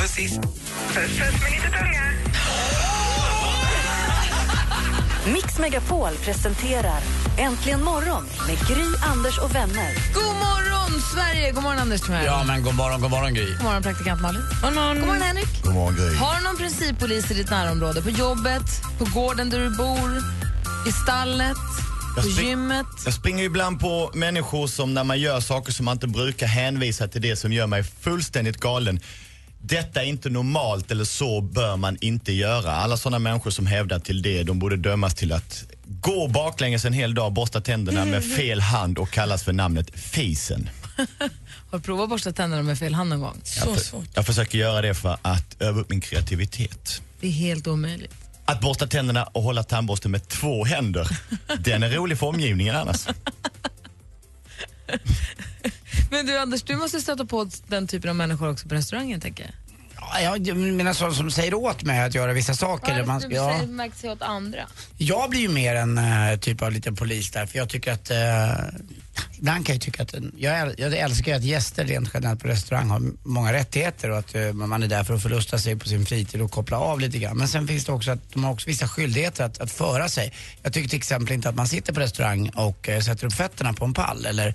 Pussis. Puss, puss med lite tunga. Mix Megapol presenterar Äntligen morgon med Gry, Anders och vänner. God morgon, Sverige! God morgon, Anders Timell. Ja, men god morgon, god morgon Gry. God morgon, praktikant Malin. God morgon, god morgon Henrik. God morgon Gry. Har du någon princippolis i ditt närområde? På jobbet, på gården där du bor, i stallet, Jag spring- gymmet? Jag springer ibland på människor som när man gör saker som man inte brukar hänvisa till det som gör mig fullständigt galen. Detta är inte normalt eller så bör man inte göra. Alla sådana människor som hävdar till det, de borde dömas till att gå baklänges en hel dag, borsta tänderna med fel hand och kallas för namnet fisen. Har du provat att borsta tänderna med fel hand någon gång? Jag, för, jag försöker göra det för att öva upp min kreativitet. Det är helt omöjligt. Att borsta tänderna och hålla tandborsten med två händer, den är rolig för omgivningen annars. Men du Anders, du måste stöta på den typen av människor också på restaurangen tänker jag. Ja, jag menar sådana som säger åt mig att göra vissa saker. Är Man, ja, säger sig åt andra? jag blir ju mer en eh, typ av liten polis där, för jag tycker att uh, Ibland kan jag tycka att, jag, äl- jag älskar att gäster rent generellt på restaurang har många rättigheter och att uh, man är där för att förlusta sig på sin fritid och koppla av lite grann. Men sen finns det också att de har också vissa skyldigheter att, att föra sig. Jag tycker till exempel inte att man sitter på restaurang och uh, sätter upp fötterna på en pall eller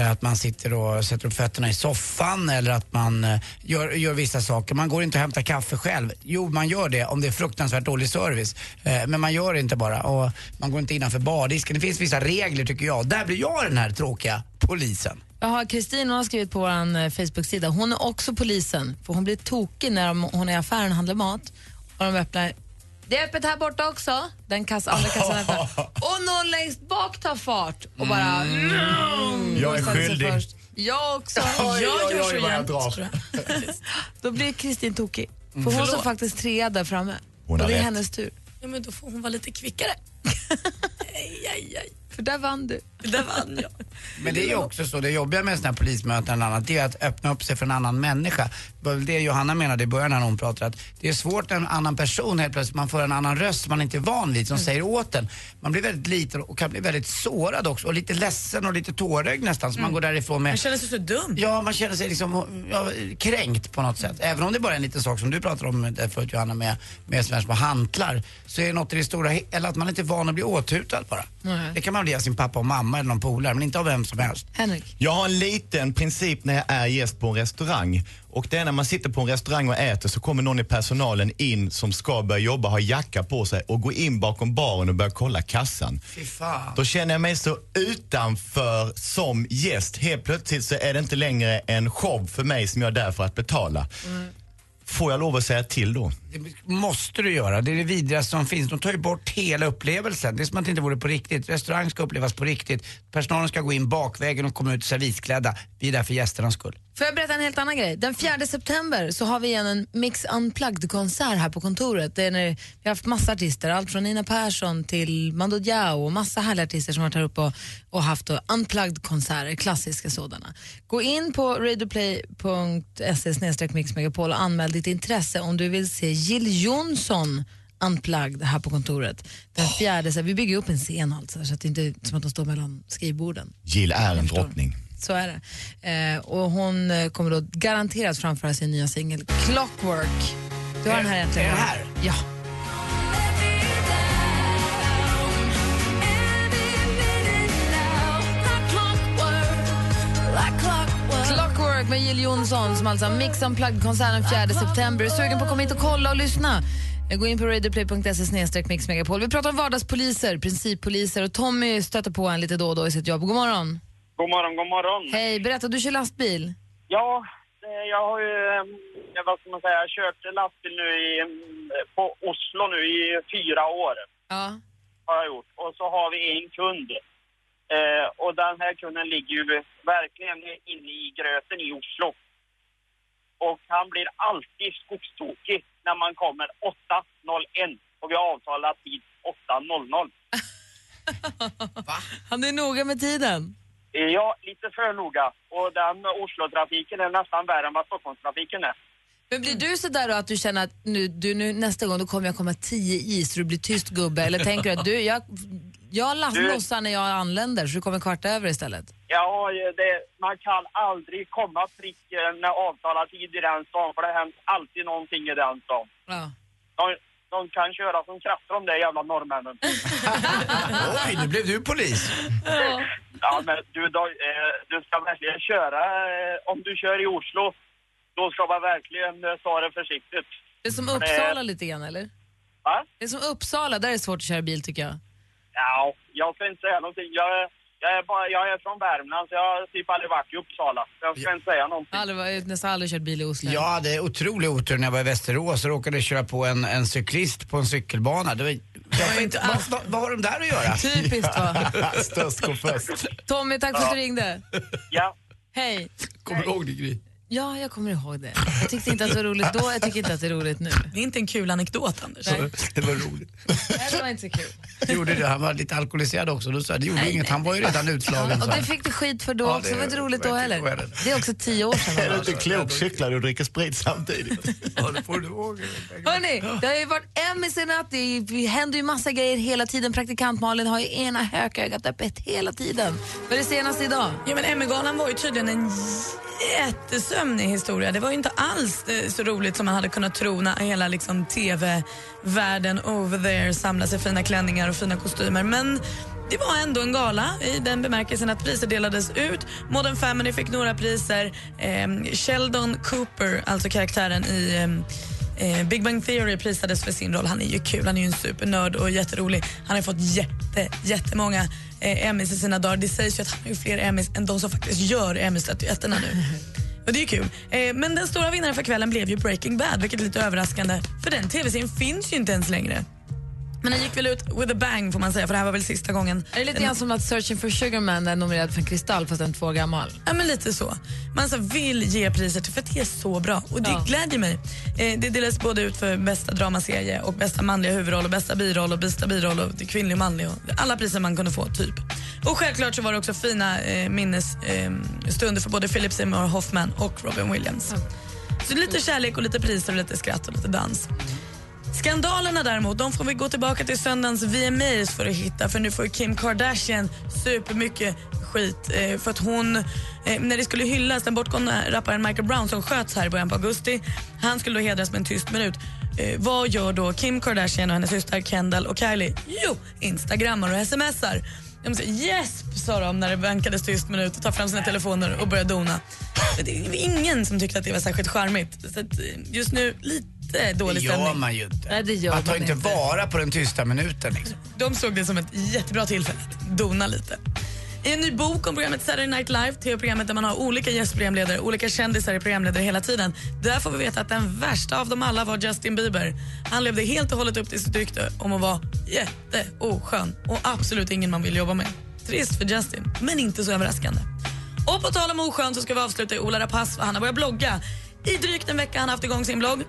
uh, att man sitter och sätter upp fötterna i soffan eller att man gör, gör vissa saker. Man går inte och hämtar kaffe själv. Jo, man gör det om det är fruktansvärt dålig service. Men man gör det inte bara och man går inte innanför bardisken. Det finns vissa regler tycker jag. Där blir jag den här tråkiga polisen. Jag har Kristin hon har skrivit på vår eh, Facebook-sida. Hon är också polisen. För Hon blir tokig när de, hon är i affären och handlar mat. Och de öppnar det är öppet här borta också. Den kass, andra kassan är. Och någon längst bak tar fart och bara... Mm, Jag är skyldig. först. Jag också. Oj, jag gör så jämt. Då blir Kristin tokig. För hon står faktiskt trea där framme. Hon och det är rätt. hennes tur. Ja, men då får hon vara lite kvickare. aj, aj, aj. För där vann du. Där vann jag. Men det är ju också så, det jobbiga med sådana här polismöten och annat, det är att öppna upp sig för en annan människa. Det var väl det Johanna menade i början när hon pratade, att det är svårt när en annan person helt plötsligt, man får en annan röst man inte är van vid, som säger åt en. Man blir väldigt liten och kan bli väldigt sårad också och lite ledsen och lite tårögd nästan, så man går därifrån med Man känner sig så dum. Ja, man känner sig liksom ja, kränkt på något sätt. Även om det bara är en liten sak som du pratade om där förut Johanna med, med sådana små hantlar. Så är det något i det stora, he- eller att man inte är van att bli åthutad bara. Nej. Det kan man bli av sin pappa och mamma eller någon polare, men inte av vem som helst. Henrik. Jag har en liten princip när jag är gäst på en restaurang. Och det är när man sitter på en restaurang och äter så kommer någon i personalen in som ska börja jobba, har jacka på sig och går in bakom baren och börjar kolla kassan. Fy fan. Då känner jag mig så utanför som gäst. Helt plötsligt så är det inte längre en show för mig som jag är där för att betala. Får jag lov att säga till då? Det måste du göra. Det är det vidrigaste som finns. De tar ju bort hela upplevelsen. Det är som att det inte vore på riktigt. Restaurang ska upplevas på riktigt. Personalen ska gå in bakvägen och komma ut servisklädda. Vi är där för gästernas skull. Får jag berätta en helt annan grej? Den 4 september så har vi igen en Mix Unplugged-konsert här på kontoret. Det är när, vi har haft massa artister, allt från Nina Persson till Mando Diao och massa härliga artister som har varit här uppe och, och haft Unplugged-konserter, klassiska sådana. Gå in på radioplay.se mixmegapol och anmäl ditt intresse om du vill se Jill Johnson Unplugged här på kontoret. Den fjärde, så här, vi bygger upp en scen alltså, så att det inte är som att de står mellan skrivborden. Jill är en drottning. Så är det. Eh, och hon eh, kommer då garanterat framföra sin nya singel Clockwork. Du har den här äntligen. är den här? Ja. Clockwork med Jill Johnson som alltså har Mix Unplugged-konsert den 4 september. Är sugen på att komma hit och kolla och lyssna? Jag går in på radioplay.se mixmegapol. Vi pratar om vardagspoliser, princippoliser och Tommy stöter på en lite då och då i sitt jobb. God morgon. God morgon, god morgon. Hej, berätta, du kör lastbil. Ja, jag har ju, vad ska man säga, kört lastbil nu i, på Oslo nu i fyra år. Ja. Har jag gjort. Och så har vi en kund. Eh, och den här kunden ligger ju verkligen inne i gröten i Oslo. Och han blir alltid skogstokig när man kommer 8.01 och vi har avtalat tid 8.00. Han är noga med tiden. Ja, lite för noga. Och den Oslo-trafiken är nästan värre än vad Stockholmstrafiken är. Men blir du så där då att du känner att nu, du, nu, nästa gång då kommer jag komma tio i så du blir tyst gubbe? Eller tänker du att du, jag, jag Du- lossar när jag anländer så du kommer kvart över istället? Ja, det, man kan aldrig komma prick när avtalad tid i den stan, för det händer alltid någonting i den stan. Ja. De, de kan köra som krafter de där jävla norrmännen. Oj, nu blev du polis. Ja, men du, då, eh, du ska verkligen köra, eh, om du kör i Oslo, då ska man verkligen eh, ta det försiktigt. Det är som Uppsala lite grann eller? Va? Det är som Uppsala, där är det svårt att köra bil tycker jag. Ja, jag ska inte säga någonting. Jag, är- jag, är, bara, jag är från Värmland, så jag har typ aldrig varit i Uppsala. Jag ska inte säga någonting. Aldrig, varit- nästan aldrig kört bil i Oslo. Jag hade otrolig otur när jag var i Västerås och råkade köra på en, en cyklist på en cykelbana. Det var, jag var inte, vad, vad, vad har de där att göra? Typiskt va? Störst går först. Tommy, tack för att du ringde. Ja. Hej. Kommer du ihåg det Gry? Ja, jag kommer ihåg det. Jag tyckte inte att det var roligt då, jag tycker inte att det är roligt nu. Det är inte en kul anekdot, Anders. Nej. Det var roligt. Nej, det var inte så kul. Det gjorde det. Han var lite alkoholiserad också. Då sa jag, det gjorde Nej, inget. Han var ju redan utslagen. Och så det fick du skit för då Ja, också, det det var inte roligt då heller. roligt. Det är också tio år sedan. Är du inte klok? Cyklar du och dricker sprit samtidigt? Ja, det får du ihåg. Hörni, det har ju varit Emmys i natt, det det händer ju massa grejer hela tiden. Praktikant Malin har ju ena hökögat öppet hela tiden. Vad är det senaste idag? Ja, men Emmygalan var ju tydligen en jättesömnig historia. Det var ju inte alls eh, så roligt som man hade kunnat tro när hela liksom, TV-världen over there samlas i fina klänningar och fina kostymer. Men det var ändå en gala i den bemärkelsen att priser delades ut. Modern Family fick några priser. Eh, Sheldon Cooper, alltså karaktären i ehm, Eh, Big Bang Theory prisades för sin roll. Han är ju kul, han är ju en supernörd och jätterolig. Han har fått jätte, jättemånga eh, Emmys i sina dagar. Det sägs ju att han har fler Emmys än de som faktiskt gör Emmy-statyetterna nu. Och det är kul. Eh, men den stora vinnaren för kvällen blev ju Breaking Bad, vilket är lite överraskande. För den tv-serien finns ju inte ens längre. Men den gick väl ut with a bang får man säga, för det här var väl sista gången. Är det lite grann som att Searching for Sugar Man är nominerad för en kristall fast den två år gammal? Ja, men lite så. Man så vill ge priser till för att det är så bra och det Ja. glädjer mig. Eh, det delas både ut för bästa dramaserie och bästa manliga huvudroll och bästa biroll och bästa biroll och kvinnlig och manlig. Och alla priser man kunde få, typ. Och självklart så var det också fina eh, minnesstunder eh, för både Philip Seymour Hoffman och Robin Williams. Så lite kärlek och lite priser och lite skratt och lite dans. Skandalerna däremot, de får vi gå tillbaka till söndagens VMAs för att hitta för nu får Kim Kardashian supermycket skit eh, för att hon, eh, när det skulle hyllas den bortgångna rapparen Michael Brown som sköts här i början på augusti, han skulle då hedras med en tyst minut. Eh, vad gör då Kim Kardashian och hennes syster Kendall och Kylie? Jo, instagrammar och smsar. De säger yes, sa de när det vankades tyst minut, tar fram sina telefoner och börjar dona. Men Det är ingen som tyckte att det var särskilt charmigt. Så att, eh, just nu lite det dålig gör stämning. man ju inte. Nej, det gör man tar man inte inte. vara på den tysta minuten. Liksom. De såg det som ett jättebra tillfälle att dona lite. I en ny bok om programmet Saturday Night Live, tv-programmet där man har olika gästprogramledare, olika kändisar i programledare hela tiden. Där får vi veta att den värsta av dem alla var Justin Bieber. Han levde helt och hållet upp till sitt rykte om att vara jätteoskön och absolut ingen man vill jobba med. Trist för Justin, men inte så överraskande. Och på tal om oskön så ska vi avsluta i Ola Rapace, han har börjat blogga. I drygt en vecka har han haft igång sin blogg.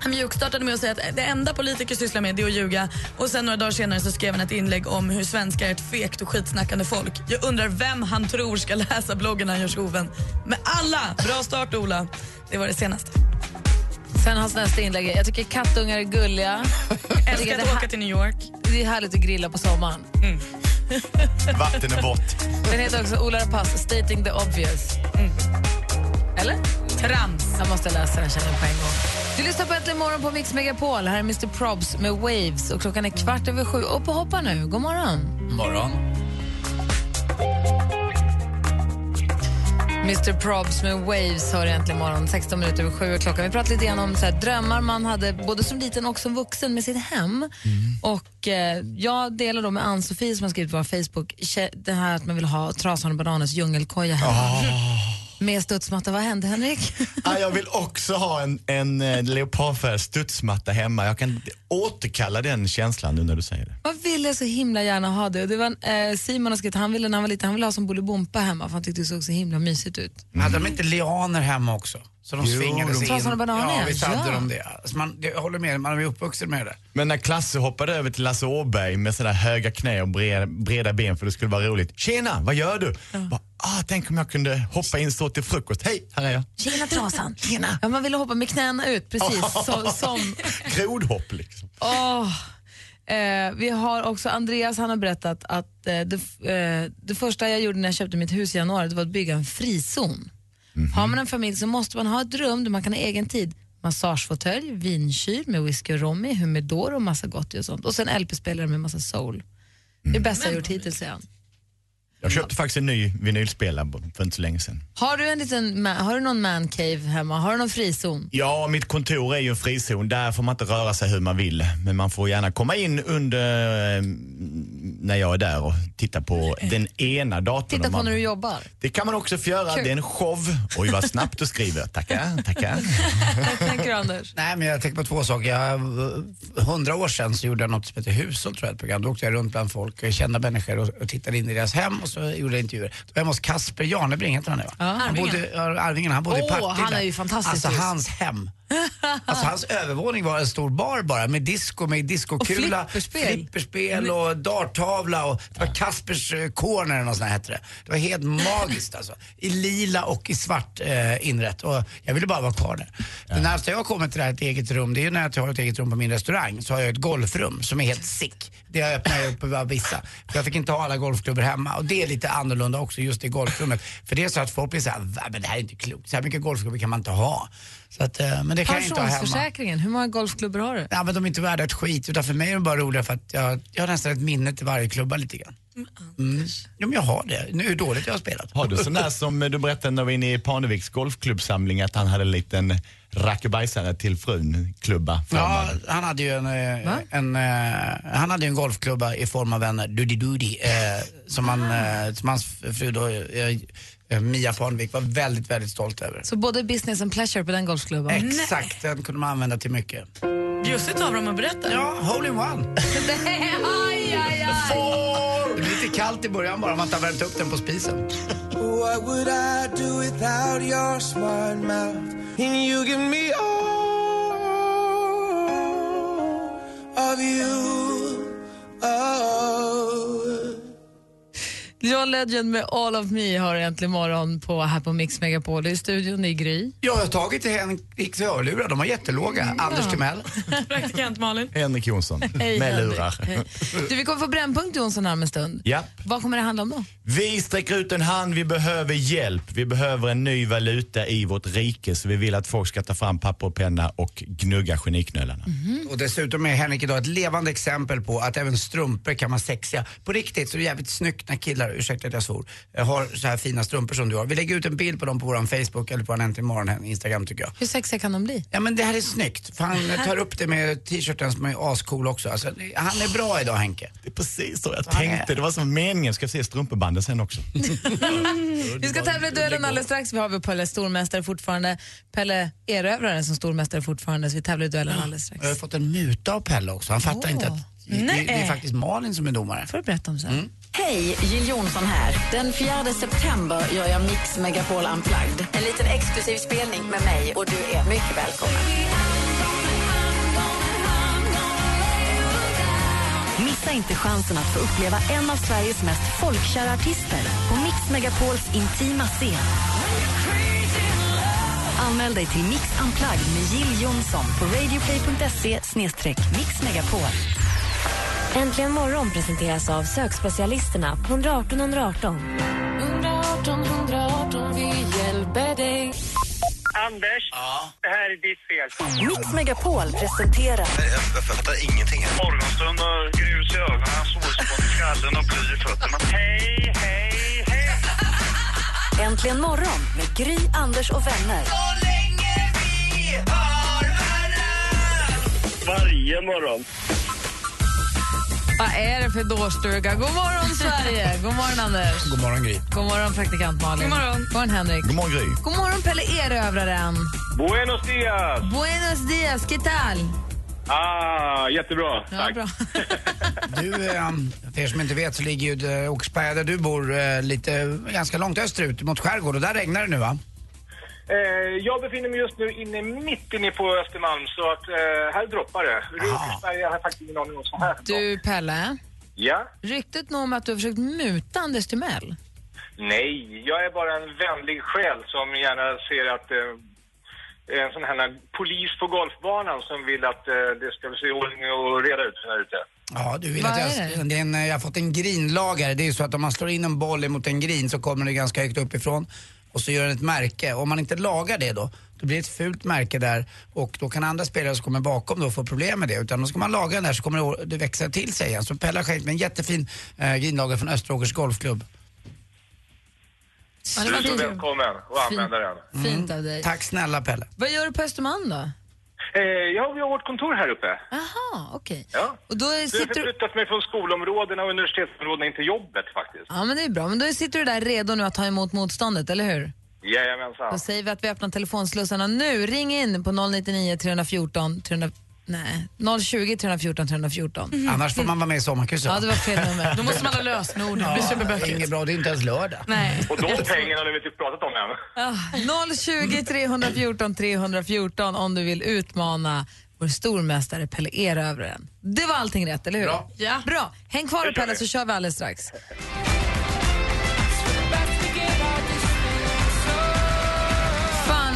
Han mjukstartade med att säga att det enda politiker sysslar med det är att ljuga. Och sen några dagar senare så skrev han ett inlägg om hur svenskar är ett fegt och skitsnackande folk. Jag undrar vem han tror ska läsa bloggen när han gör sig ovän. Med alla! Bra start Ola. Det var det senaste. Sen hans nästa inlägg, är, jag tycker kattungar är gulliga. Älskar att åka till New York. det är härligt att grilla på sommaren. Vatten är bort. Den heter också Ola Rapace, Stating the obvious. Eller? Trams. Jag måste läsa den känner jag på en gång. Du lyssnar på Äntligen morgon på Mix Megapol. Här är Mr Probs med Waves. Och klockan är kvart över sju. Upp och hoppa nu. God morgon. Morgon. Mr Probs med Waves har äntligen morgon. 16 minuter över sju klockan. Vi pratade lite grann om så här, drömmar man hade både som liten och som vuxen med sitt hem. Och eh, Jag delar då med Ann-Sofie som har skrivit på vår Facebook det här att man vill ha Trasan och Bananens djungelkoja hemma. Med studsmatta. Vad hände Henrik? Ja, jag vill också ha en, en eh, leopardfärgad studsmatta hemma. Jag kan återkalla den känslan nu när du säger det. Vad vill jag så himla gärna ha det? Det var, eh, Simon har skrivit han ville när han var liten han ville ha som Bolibompa hemma för han tyckte det såg så himla mysigt ut. Hade de inte lianer hemma också? Så de svingades de- in. Trasan och bananen, Ja, visst hade ja. de det. Alltså man, det- jag håller med, man är uppvuxen med det. Men när Klasse hoppade över till Lasse Åberg med sådana höga knä och breda, breda ben för det skulle vara roligt. Tjena, vad gör du? Bara, ah, tänk om jag kunde hoppa in så till frukost. Hej, här är jag. Tjena trasan. Tjena. Ja, man ville hoppa med knäna ut, precis. så, som, Grodhopp liksom. Åh. Eh, vi har också Andreas, han har berättat att eh, det, eh, det första jag gjorde när jag köpte mitt hus i januari det var att bygga en frizon. Har man en familj så måste man ha ett rum där man kan ha egen tid. Massagefåtölj, vinkyl med whisky och rom i, humidor och massa gott och sånt. Och sen LP-spelare med massa soul. Det är det bästa jag gjort hittills, säger han. Jag köpte faktiskt en ny vinylspelare för inte så länge sedan. Har du, en liten, har du någon man cave hemma? Har du någon frizon? Ja, mitt kontor är ju en frizon. Där får man inte röra sig hur man vill. Men man får gärna komma in under eh, när jag är där och titta på den ena datorn. Titta på man, när du jobbar. Det kan man också få göra. Kul. Det är en show. Oj, vad snabbt du skriver. Tackar, tackar. Vad tänker du Anders? Nej men jag tänker på två saker. Jag, hundra år sedan så gjorde jag något som heter Hushåll tror jag, ett program. Då åkte jag runt bland folk, eh, kända människor och, och tittade in i deras hem och så gjorde jag intervjuer. Då var jag hos Kasper Janebring, heter han det va? han Arvingen. bodde, ja, Arvingen. Han bodde i Åh, Partille. han är ju fantastisk Alltså hus. hans hem. Alltså hans övervåning var en stor bar bara med disco, med diskokula, Och flipperspel. flipperspel och darttavla och det var Kaspers eh, corner eller något sånt hette det. Det var helt magiskt alltså. I lila och i svart eh, inrätt och jag ville bara vara kvar där. Det närmaste jag kommit till det här ett eget rum, det är ju när jag har ett eget rum på min restaurang så har jag ett golfrum som är helt sick. Det har jag öppnat upp över vissa. För jag fick inte ha alla golfklubbor hemma och det är lite annorlunda också just i golfrummet. För det är så att folk blir såhär, "Va, men det här är inte klokt, så här mycket golfklubbor kan man inte ha. Så att, eh, men det kan jag inte ha hemma. Hur många golfklubbor har du? Ja, men de är inte värda ett skit. Utan för mig är de bara roliga för att jag, jag har nästan ett minne till varje klubba lite grann. Mm. Ja, men jag har det. Nu hur dåligt jag har spelat. Har du sån där som du berättade när vi var inne i Parneviks golfklubbsamling att han hade en liten rackabajsare till frun, klubba, Ja, han hade ju en, eh, en, eh, han hade en golfklubba i form av en Doody Doody eh, som, han, eh, som hans fru då, eh, eh, Mia Parnevik var väldigt, väldigt stolt över. Så både business and pleasure på den golfklubben? Exakt, den kunde man använda till mycket. Bjussigt av dem att berätta. Ja, hole in one. Nej, aj, aj, aj. Det blir lite kallt i början bara om man inte har värmt upp den på spisen. What would I do without your smart mouth? And you give me all of you. John Legend med All of Me har äntligen morgon på, här på Mix Megapol i studion i Gry. Jag har tagit till Henriks hörlurar, de var jättelåga. Anders Timell. Praktikant Malin. Henrik Jonsson Hej, med Henrik. lurar. Hej. Du, vi kommer få Brännpunkt Jonsson här om en stund. Ja. Vad kommer det handla om då? Vi sträcker ut en hand, vi behöver hjälp. Vi behöver en ny valuta i vårt rike så vi vill att folk ska ta fram papper och penna och gnugga geniknölarna. Och dessutom är Henrik idag ett levande exempel på att även strumpor kan vara sexiga. På riktigt så är det jävligt snyggt när killar, ursäkta att jag svor, eh, har så här fina strumpor som du har. Vi lägger ut en bild på dem på vår Facebook eller på en Äntligen morgon Instagram tycker jag. Hur sexiga kan de bli? Ja men det här är snyggt. För han tar upp det med t-shirten som är ascool också. Alltså, han är bra idag Henke. Det är precis så jag är- tänkte. Det var som meningen. Ska se strumpebanden sen också. Vi ska tävla i duellen alldeles strax. Vi har vi Pelle stormästare fortfarande. Pelle erövrare som stormästare fortfarande, så vi tävlar i duellen alldeles strax. Jag har fått en muta av Pelle också. Han fattar Åh. inte att det, det, är faktiskt Malin som är domare. får du berätta om sen. Hej, Jill Johnson här. Den 4 september gör jag Mix Megapol Unplugged. En liten exklusiv spelning med mig och du är mycket välkommen. Missa inte chansen att få uppleva en av Sveriges mest folkkära artister på Mix Megapols intima scen. Anmäl dig till Mix Unplugged med Jill Johnson på radioplay.se mixmegapol. Äntligen morgon presenteras av sökspecialisterna på 118 118. 118 118, vi hjälper dig. Anders, det här är ditt fel. Mix Megapol presenterar Jag fattar ingenting. Morgonstund och grus i ögonen, solspån i skallen och bly i fötterna. Hej, hej, hej! Äntligen morgon med Gry, Anders och vänner. Varje morgon. Vad är det för dårstuga? God morgon Sverige! God morgon Anders! God morgon Gry. God morgon praktikant Malin. God morgon. God morgon Henrik. God morgon Gry. God morgon Pelle erövraren. Buenos dias! Buenos dias, ¿qué tal? Ah, jättebra. Ja, Tack. bra. Du, eh, för er som inte vet så ligger ju eh, Oxberga där du bor eh, lite, ganska långt österut mot skärgård och där regnar det nu va? Eh, jag befinner mig just nu inne mitt inne på Östermalm så att eh, här droppar det. Rosersberg har jag faktiskt ingen aning om så här. Du, Pelle. Ja? Ryktet om att du har försökt muta Anders Timell. Nej, jag är bara en vänlig själ som gärna ser att eh, en sån här polis på golfbanan som vill att eh, det ska se ordning och reda ut här ute. Ja, du vill Vad att är jag, det är en, jag har fått en grinlagare. Det är så att om man slår in en boll mot en grin så kommer det ganska högt uppifrån och så gör den ett märke. Om man inte lagar det då, då blir det ett fult märke där och då kan andra spelare som kommer bakom då få problem med det. Utan då ska man laga den där så kommer det, växa till sig igen. Så Pelle har skänkt mig en jättefin eh, grinlagare från Österåkers Golfklubb. Du är så välkommen att använda den. Fint av dig. Tack snälla Pelle. Vad gör du på Östermalm då? Eh, ja, vi har vårt kontor här uppe. Jaha, okej. Ja. Och då Så jag har sitter förflyttat mig från skolområdena och universitetsområdena in till jobbet faktiskt. Ja, men det är bra. Men då sitter du där redo nu att ta emot motståndet, eller hur? Jajamensan. Då säger vi att vi öppnar telefonslussarna nu. Ring in på 099 314 300... Nej, 020 314 314. Annars får man vara med i sommarkrysset. Ja, det var fel nummer. Då måste man ha lösenord. Det blir det superbökigt. inget bra, det är inte ens lördag. Nej. Och de pengarna har vi inte pratat om än. Ah, 020 314 314 om du vill utmana vår stormästare Pelle Erövraren. Det var allting rätt, eller hur? Bra. Ja. Bra. Häng kvar Pelle så kör vi alldeles strax.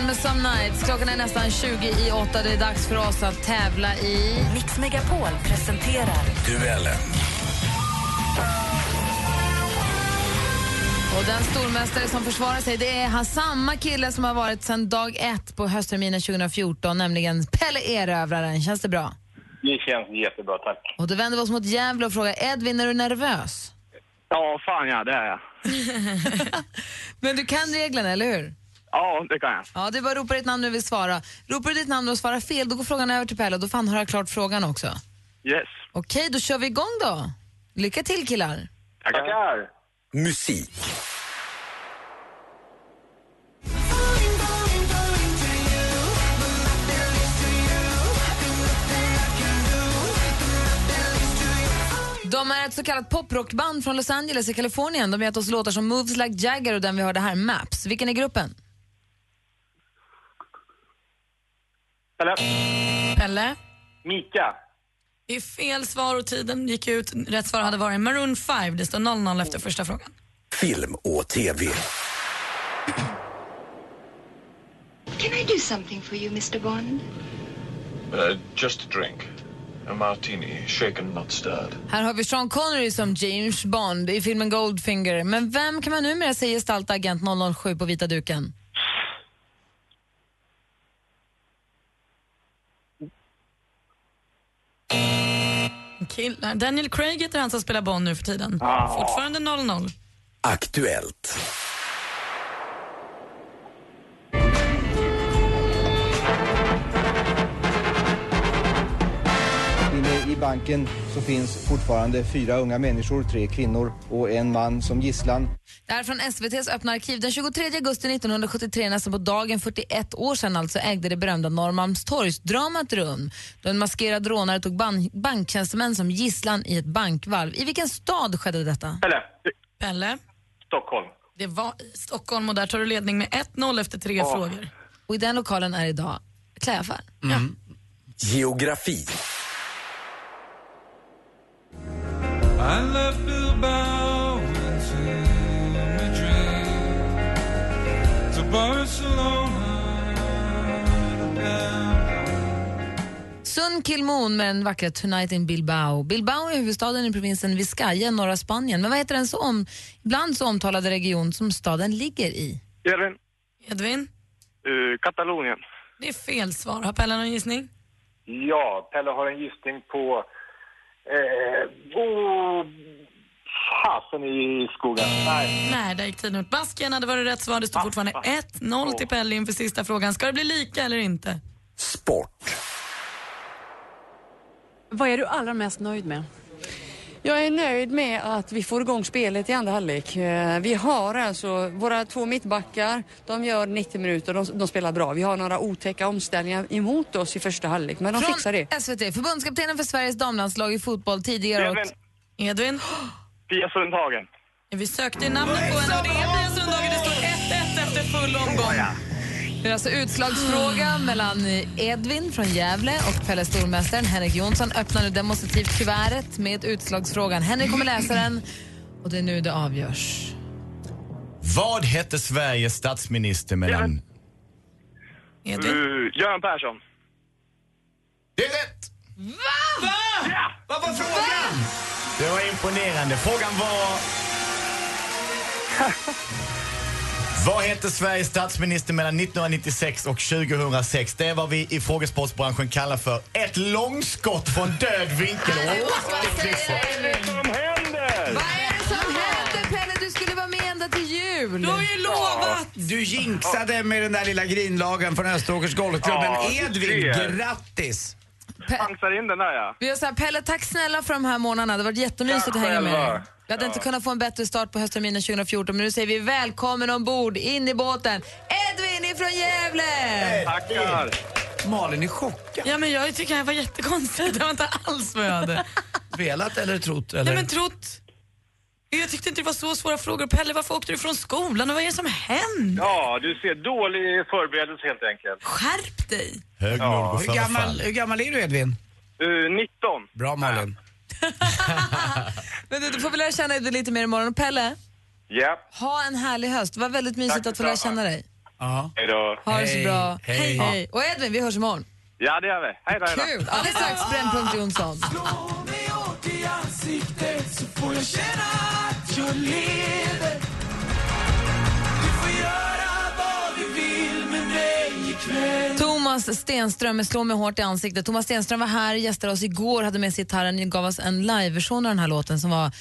Med Some Nights. Klockan är nästan 20 i åtta. Det är dags för oss att tävla i... Mix Megapol presenterar Duellen. Och den stormästare som försvarar sig det är han, samma kille som har varit sedan dag ett på höstterminen 2014, nämligen Pelle Erövraren. Känns det bra? Det känns jättebra, tack. Och då vänder vi oss mot Gävle och frågar Edvin, är du nervös? Ja, fan ja, det är jag. Men du kan reglerna, eller hur? Ja, det kan jag. Ja, det är bara att ropa ditt namn när du vill svara. Ropar du ditt namn och svarar fel, då går frågan över till Pelle och då får han höra klart frågan också. Yes. Okej, då kör vi igång då. Lycka till killar. Tackar. Musik. De är ett så kallat poprockband från Los Angeles i Kalifornien. De har gett oss låtar som Moves Like Jagger och den vi hörde här, Maps. Vilken är gruppen? Eller? Pelle? Mika. Det är fel svar och tiden gick ut. Rätt svar hade varit Maroon 5. Det står 0-0 efter första frågan. Film och TV. Can I do something for you, Mr. Bond? Uh, just a drink. A martini, shaken not stirred. Här har vi Sean Connery som James Bond i filmen Goldfinger. Men vem kan man numera se gestalta agent 007 på vita duken? Killar. Daniel Craig heter han som spelar Bond nu för tiden. Ah. Fortfarande 0-0. Aktuellt. Banken så finns fortfarande fyra unga människor, tre kvinnor och en man som gisslan. Det här är från SVTs öppna arkiv. Den 23 augusti 1973, nästan på dagen 41 år sedan alltså, ägde det berömda Norrmalmstorgsdramat rum. Då en maskerad rånare tog ban- banktjänstemän som gisslan i ett bankvalv. I vilken stad skedde detta? Pelle. Pelle? Stockholm. Det var i Stockholm och där tar du ledning med 1-0 efter tre Ja. frågor. Och i den lokalen är idag klädaffär. Geografi. I left Bilbao into Madrid to Barcelona to. Sun Kilmoon med den vackra Tonight in Bilbao. Bilbao är huvudstaden i provinsen Vizcaya, norra Spanien. Men vad heter den så om, ibland så omtalade region som staden ligger i? Edvin. Edvin? Uh, Katalonien. Det är fel svar. Har Pelle någon gissning? Ja, Pelle har en gissning på... Eh, oh, fasen i skogen. Nej. Nej, där gick tiden ut. Baskien hade varit rätt svar. Det står fortfarande 1-0 till Pelle inför sista frågan. Ska det bli lika eller inte? Vad är du allra mest nöjd med? Jag är nöjd med att vi får igång spelet i andra halvlek. Eh, Vi har alltså våra två mittbackar, de gör 90 minuter, de, de spelar bra. Vi har några otäcka omställningar emot oss i första halvlek, men de Från fixar det. SVT, förbundskaptenen för Sveriges damlandslag i fotboll tidigare Edvin. åt... Edvin? Pia Sundhagen. Vi sökte namnet på henne och det är Pia Sundhage. Det står 1-1 efter full omgång. Det är alltså utslagsfråga mellan Edvin från Gävle och Pelle Stormästaren. Henrik Jonsson öppnar nu demonstrativt kuvertet med utslagsfrågan. Henrik kommer läsa den och det är nu det avgörs. Vad hette Sveriges statsminister mellan... Uh, Göran Persson. Det är rätt! Va? Va? Vad var frågan? Det var imponerande. Frågan var... Vad hette Sveriges statsminister mellan 1996 och 2006? Det är vad vi i frågesportsbranschen kallar för ett långskott från död vinkel. Vad är det som händer? Vad är det som händer, Pelle? Du skulle vara med ända till jul. Du har ju lovat! Du jinxade med den där lilla grinlagen från Österåkers golfklubb. Men Ja, Edvin, grattis! Chansar in den där ja. Vi gör så här, Pelle, tack snälla för de här månaderna. Det har varit jättemysigt att hänga med dig. Vi hade inte kunnat få en bättre start på höstterminen 2014, men nu säger vi välkommen ombord, in i båten. Edvin ifrån Gävle! Tackar. Malin är chockad. Ja, men jag tycker det var jättekonstigt. Det var inte alls vad jag hade. Velat eller trott? Eller? Nej, men trott. Jag tyckte inte det var så svåra frågor. Pelle, varför åkte du från skolan och vad är det som hände? Ja, du ser dålig förberedelse helt enkelt. Skärp dig! Hög Ja. hur, gammal, hur gammal är du Edvin? Uh, 19. Bra Malin. Men du, du får väl lära känna dig lite mer imorgon. Pelle, Ja. ha en härlig höst. Det var väldigt mysigt Tack att få lära detsamma. känna dig. Ja. Hej då. Ha det så Hej. bra. Hej. hej. Och Edvin, vi hörs imorgon. Ja, det gör vi. Hej då, hej då. Kul! Alldeles strax Brännpunkt Jonsson. Thomas Stenström, slå mig hårt i ansiktet. Thomas Stenström var här, gästade oss igår, hade med sig gitarren, gav oss en liveversion av den här låten som var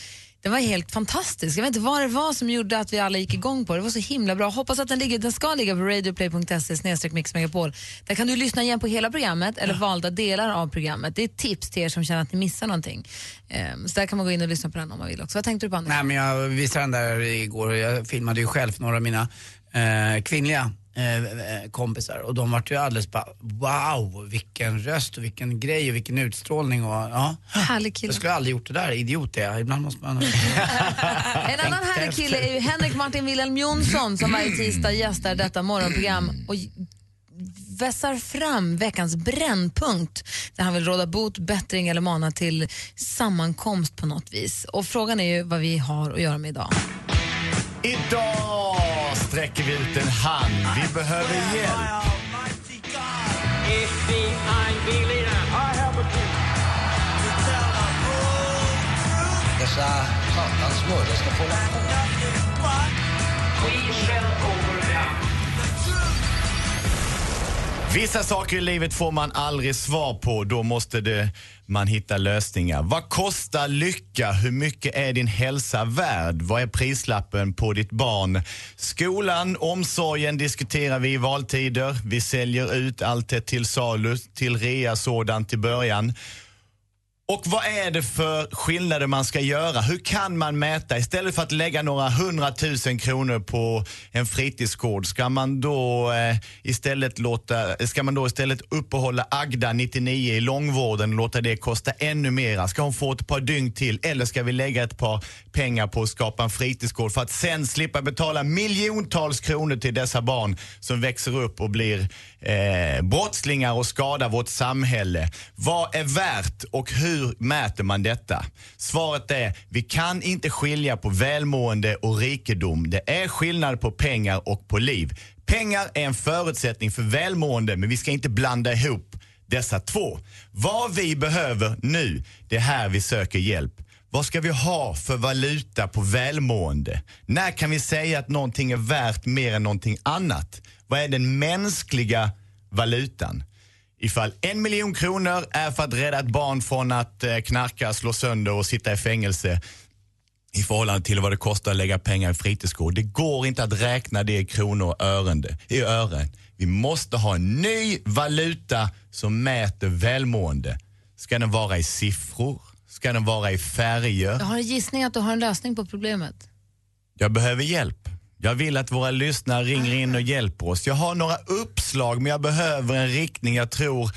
den var helt fantastisk. Jag vet inte vad det var som gjorde att vi alla gick igång på det. Det var så himla bra. Hoppas att den, ligger, den ska ligga på radioplay.se mixmegapol. Där kan du lyssna igen på hela programmet eller valda delar av programmet. Det är tips till er som känner att ni missar någonting. Ehm, så där kan man gå in och lyssna på den om man vill också. Vad tänkte du på Anders? Nej men jag visade den där igår. Jag filmade ju själv några av mina eh, kvinnliga eh, eh, kompisar och de vart ju alldeles bara wow vilken röst och vilken grej och vilken utstrålning och ja. Härlig kille. Jag skulle aldrig gjort det där, idiot är jag. Ibland måste man... En annan härlig kille är ju Henrik Martin Wilhelm Jonsson som varje tisdag gästar detta morgonprogram och vässar fram veckans brännpunkt där han vill råda bot, bättring eller mana till sammankomst på något vis. Och frågan är ju vad vi har att göra med idag. Idag sträcker vi ut en hand. Vi behöver hjälp. Dessa satans smörjor ska få Vissa saker i livet får man aldrig svar på. Då måste det, man hitta lösningar. Vad kostar lycka? Hur mycket är din hälsa värd? Vad är prislappen på ditt barn? Skolan, omsorgen diskuterar vi i valtider. Vi säljer ut allt det till salu, till rea sådant i början. Och vad är det för skillnader man ska göra? Hur kan man mäta? Istället för att lägga några hundratusen kronor på en fritidsgård, ska man då eh, istället låta, ska man då istället uppehålla Agda 99 i långvården och låta det kosta ännu mera? Ska hon få ett par dygn till? Eller ska vi lägga ett par pengar på att skapa en fritidsgård för att sen slippa betala miljontals kronor till dessa barn som växer upp och blir eh, brottslingar och skadar vårt samhälle? Vad är värt och hur mäter man detta? Svaret är, vi kan inte skilja på välmående och rikedom. Det är skillnad på pengar och på liv. Pengar är en förutsättning för välmående, men vi ska inte blanda ihop dessa två. Vad vi behöver nu, det är här vi söker hjälp. Vad ska vi ha för valuta på välmående? När kan vi säga att någonting är värt mer än någonting annat? Vad är den mänskliga valutan? Ifall en miljon kronor är för att rädda ett barn från att eh, knarka, slå sönder och sitta i fängelse i förhållande till vad det kostar att lägga pengar i fritidsgård. Det går inte att räkna det i kronor och örende, i ören. Vi måste ha en ny valuta som mäter välmående. Ska den vara i siffror? Ska den vara i färger? Jag har en gissning att du har en lösning på problemet. Jag behöver hjälp. Jag vill att våra lyssnare ringer in och hjälper oss. Jag har några uppslag men jag behöver en riktning. Jag tror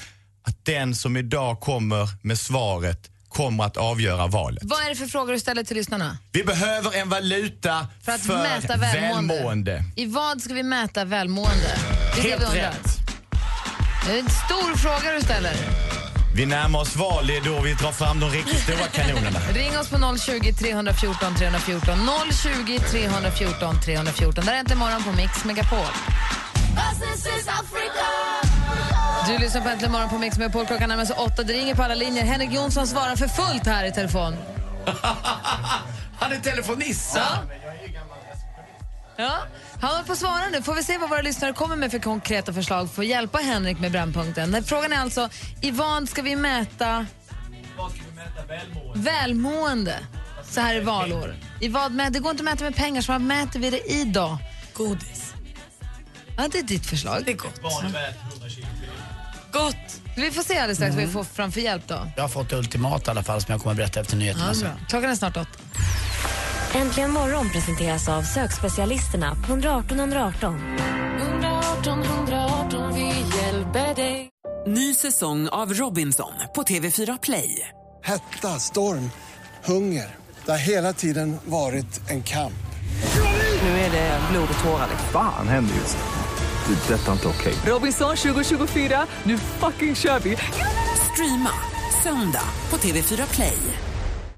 att den som idag kommer med svaret kommer att avgöra valet. Vad är det för frågor du ställer till lyssnarna? Vi behöver en valuta För för, att mäta välmående. välmående. I vad ska vi mäta välmående? Det är det Helt vi undrar. rätt. Det är en stor fråga du ställer. Vi närmar oss val, det är då vi drar fram de riktigt stora kanonerna. Ring oss på 020 314 314. 020 314 314. Där är Äntligen morgon på Mix Megapol. Du lyssnar på Äntligen morgon på Mix Megapol. Klockan närmar sig åtta. Det ringer på alla linjer. Henrik Jonsson svarar för fullt här i telefon. Han är telefonist. Ja, han håller på att svara nu. Får vi se vad våra lyssnare kommer med för konkreta förslag för att hjälpa Henrik med Brännpunkten. Frågan är alltså, i vad ska vi mäta välmående så här i valår? I vad mä- det går inte att mäta med pengar, så vad mäter vi det i då? Godis. Ja, det är ditt förslag. Det är gott. Gott. Vi får se alldeles strax vad vi får fram för hjälp då. Jag har fått ultimat i alla fall som jag kommer att berätta efter nyheterna. Ja. Klockan är snart åtta. Äntligen morgon presenteras av sökspecialisterna på 118 118. 118 118, vi hjälper dig. Ny säsong av Robinson på TV4 Play. Hetta, storm, hunger. Det har hela tiden varit en kamp. Nu är det blod och tårar. Fan händer just nu. Det. är Detta är inte okej. Robinson 2024, nu fucking kör vi! Streama söndag på TV4 Play.